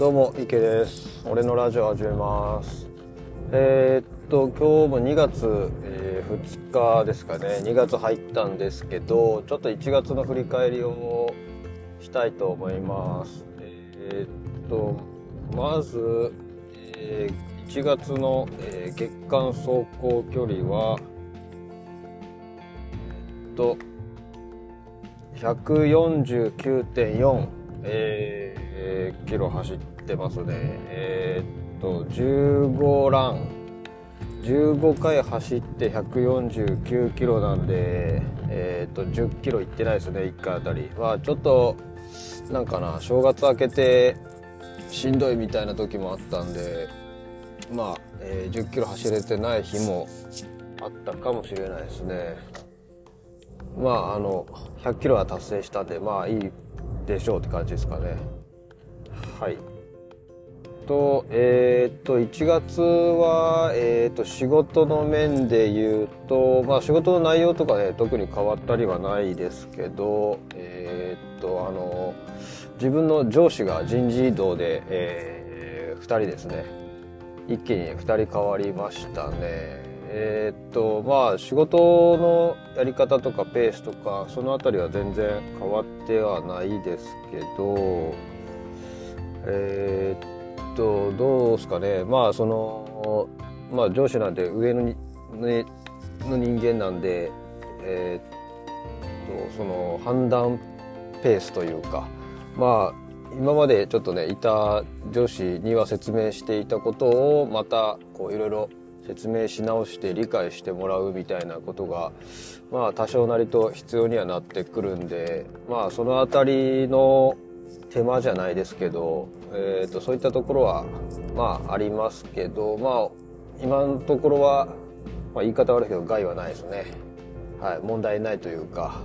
どうも池です。俺のラジオ始めます。えー、っと今日も2月、えー、2日ですかね。2月入ったんですけどちょっと1月の振り返りをしたいと思います。えー、っとまず、えー、1月の、え月間走行距離はえっと149.4、えー、キロ走ってますね。えー、っと、15ラン、15回走って149キロなんで、えー、っと、10キロいってないですね、1回あたり。まあ、ちょっと、なんかな、正月明けて、しんどいみたいな時もあったんで、まあ、えー、10キロ走れてない日もあったかもしれないですね。まあ、あの、100キロは達成したんで、まあいいでしょうって感じですかね。はい。と、えっ、と、1月は、えっ、と、仕事の面で言うと、まあ仕事の内容とかね、特に変わったりはないですけど、えっ、と、あの、自分の上司が人事異動で、えー、2人ですね。一気に2人変わりましたね。えー、っとまあ仕事のやり方とかペースとかその辺りは全然変わってはないですけどえー、っとどうですかね。まあそのまあ上司なんで上のに、の人間なんでえー、っとその判断ペースというか。まあ今までちょっとねいた上司には説明していたことをまたこういろいろ説明し直して理解してもらうみたいなことがまあ多少なりと必要にはなってくるんでまあその辺りの手間じゃないですけど、えー、とそういったところはまあありますけどまあ今のところは、まあ、言い方悪いけど害はないですね。はい問題ないというか。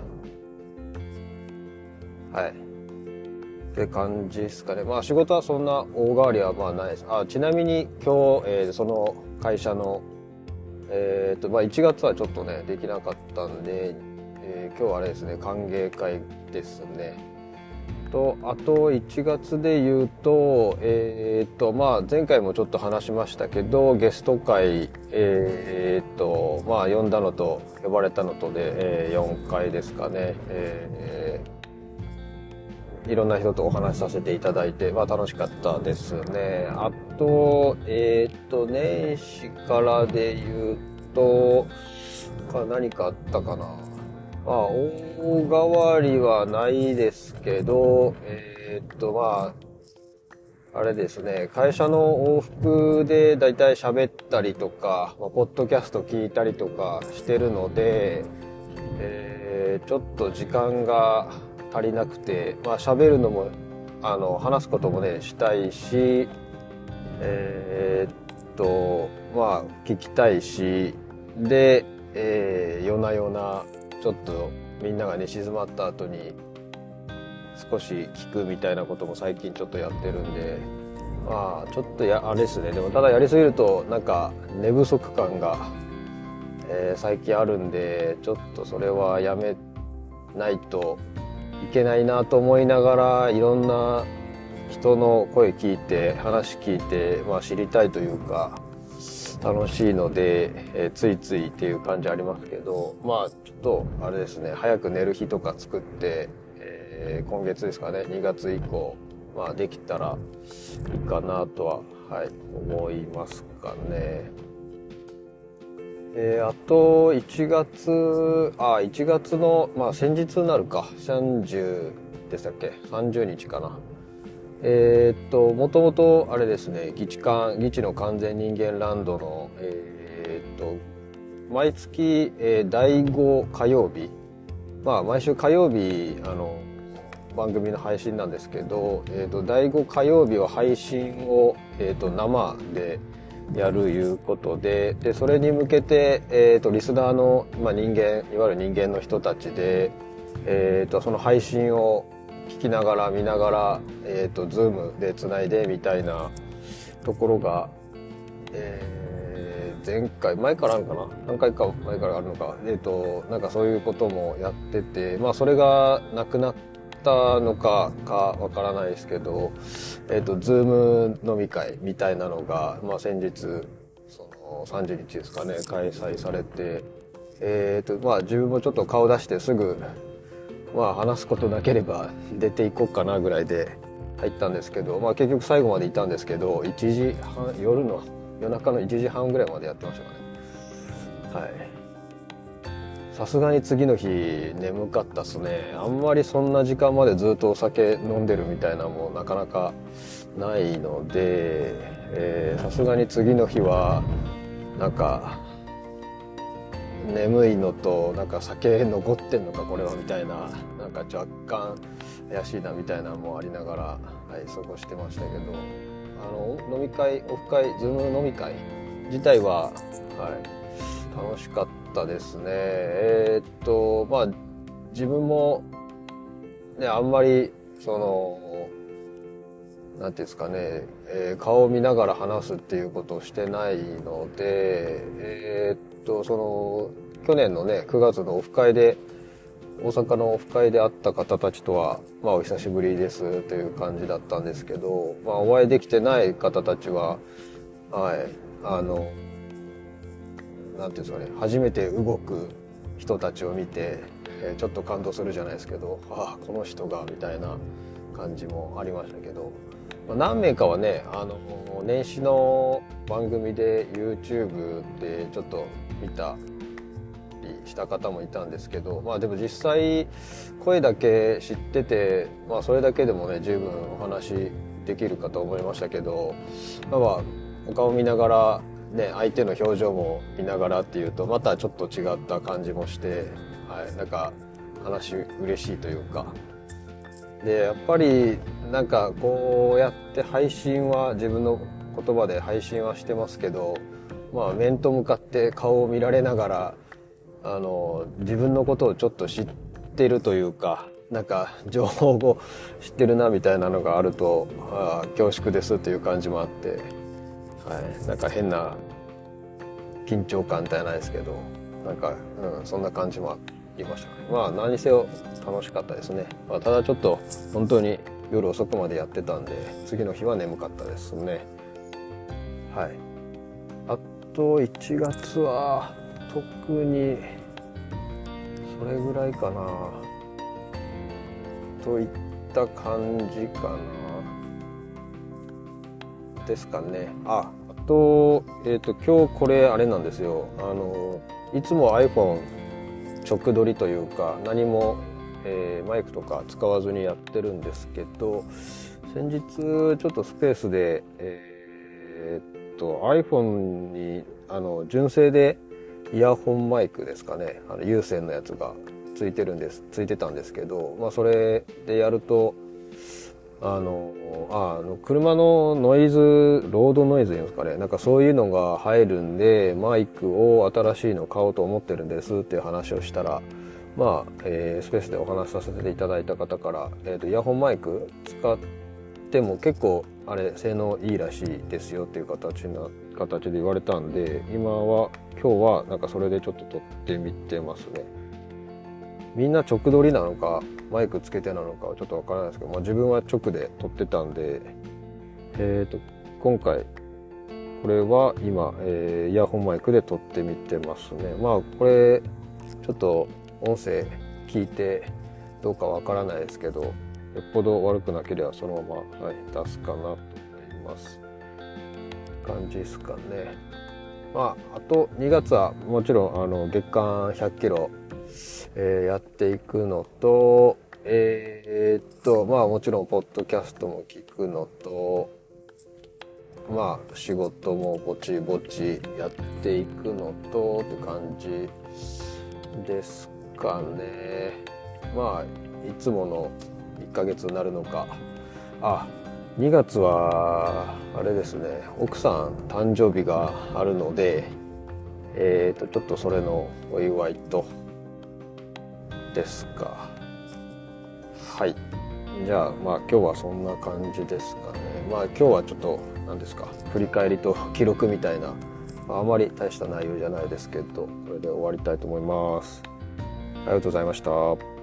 はい。って感じですかね。まあ仕事はそんな大変わりはまあないです。あちなみに今日、えー、その会社の、えーとまあ、1月はちょっとねできなかったんで、えー、今日はあれですね歓迎会ですね。とあと1月で言うと,、えーとまあ、前回もちょっと話しましたけどゲスト会、えーとまあ、呼んだのと呼ばれたのとで、えー、4回ですかね、えーいろんな人とお話しさせていただいて、まあ、楽しかったですね。あと、えっ、と、年始からで言うと、か何かあったかな。まあ、大変わりはないですけど、えっ、と、まあ、あれですね、会社の往復でだいたい喋ったりとか、まあ、ポッドキャスト聞いたりとかしてるので、えー、ちょっと時間が足りなくて、まあ喋るのも、あの、話すこともね、したいし、えー、っと、まあ聞きたいし、で、えー、夜な夜な、ちょっとみんなが寝静まった後に、少し聞くみたいなことも最近ちょっとやってるんで、まあちょっとや、あれですね。でもただやりすぎると、なんか寝不足感が、えー、最近あるんで、ちょっとそれはやめないといけないなと思いながらいろんな人の声聞いて話聞いて、まあ、知りたいというか楽しいので、えー、ついついっていう感じありますけどまあちょっとあれですね早く寝る日とか作って、えー、今月ですかね2月以降、まあ、できたらいいかなとは、はい、思いますかね。えー、あと1月あ1月のまあ先日になるか30でしたっけ？30日かなえー、っともともとあれですね議地間議地の完全人間ランドのえー、っと毎月、えー、第5火曜日。まあ毎週火曜日あの番組の配信なんですけど、えーと、第5火曜日は配信を、えーと生でやるいうことででそれに向けて、えーと、リスナーの、まあ、人間いわゆる人間の人たちで、えーと、その配信を聞きながら見ながら、えーと、ズームでつないでみたいなところが、えー、前回前からあるかな？何回か前からあるのか？えっ、ー、となんかそういうこともやっててまあそれがなくなったのかかわからないですけど、えっ、ー、と、ズーム飲み会みたいなのが、まあ先日、その30日ですかね、開催されて、えっ、ー、と、まあ自分もちょっと顔出してすぐ、まあ話すことなければ出ていこうかなぐらいで入ったんですけど、まあ結局最後までいたんですけど、1時半、夜の、夜中の1時半ぐらいまでやってましたかね。はい。さすがに次の日眠かったっすねあんまりそんな時間までずっとお酒飲んでるみたいなもなかなかないのでさすがに次の日はなんか眠いのとなんか酒残ってんのかこれはみたいななんか若干怪しいなみたいなのもありながら、はい、過ごしてましたけどあの飲み会オフ会ズーム飲み会自体は、はい、楽しかったですね。えー、っと、まあ、自分も、ね、あんまり、その、なんていうんですかね、えー、顔を見ながら話すっていうことをしてないので、えー、っと、その、去年のね、9月のオフ会で、大阪のオフ会で会った方たちとは、まあお久しぶりですという感じだったんですけど、まあお会いできてない方たちは、はい、あの、なんていうんですかね初めて動く人たちを見て、え、ちょっと感動するじゃないですけどああこの人がみたいな感じもありましたけど、ま、何名かはねあの年始の番組で YouTube でちょっと見たりした方もいたんですけどまあでも実際声だけ知ってて、まあ、それだけでもね十分お話できるかと思いましたけど、まあ、お顔見ながらね、相手の表情も見ながらっていうとまたちょっと違った感じもして、はい、なんか話嬉しいというかでやっぱりなんかこうやって配信は自分の言葉で配信はしてますけどまあ面と向かって顔を見られながらあの自分のことをちょっと知ってるというかなんか情報を知ってるなみたいなのがあるとあ恐縮ですという感じもあって、はい、なんか変な緊張感じゃないですけどなんか、うん、そんな感じもあって。りましたまあ何せよ楽しかったですね、まあ、ただちょっと本当に夜遅くまでやってたんで次の日は眠かったですね。はい。あと1月は特にそれぐらいかな。といった感じかな。ですかね。ああと、えっ、ー、と、今日これあれなんですよ。あの、いつも iPhone 直撮りというか、何も、えー、マイクとか使わずにやってるんですけど、先日ちょっとスペースで、えー、っと、iPhone に、あの、純正でイヤホンマイクですかね、あの有線のやつがついてるんです、ついてたんですけど、まあそれでやると、あのあの車のノイズロードノイズいうんですかねなんかそういうのが入るんでマイクを新しいの買おうと思ってるんですっていう話をしたらまあ、えー、スペースでお話しさせていただいた方から、えーと、イヤホンマイク使っても結構あれ性能いいらしいですよっていう形な形で言われたんで今は今日はなんかそれでちょっと撮ってみてますね。みんな直撮りなのかマイクつけてなのかはちょっとわからないですけど、まあ、自分は直で撮ってたんで、えーと、今回これは今、えー、イヤホンマイクで撮ってみてますね。まあこれちょっと音声聞いてどうかわからないですけどよっぽど悪くなければそのまま、はい、出すかなと思います。感じですかね。まああと2月はもちろんあの月間100キロえー、やっていくのと、えー、っと、まあもちろん、ポッドキャストも聞くのと、まあ仕事もぼちぼちやっていくのとって感じですかね。まあ、いつもの1ヶ月になるのか。あ、2月は、あれですね、奥さん誕生日があるので、えっ、と、ちょっとそれのお祝いと、ですか。はい。じゃあまあ今日はそんな感じですかね。まあ今日はちょっと何ですか。振り返りと記録みたいなあまり大した内容じゃないですけどこれで終わりたいと思います。ありがとうございました。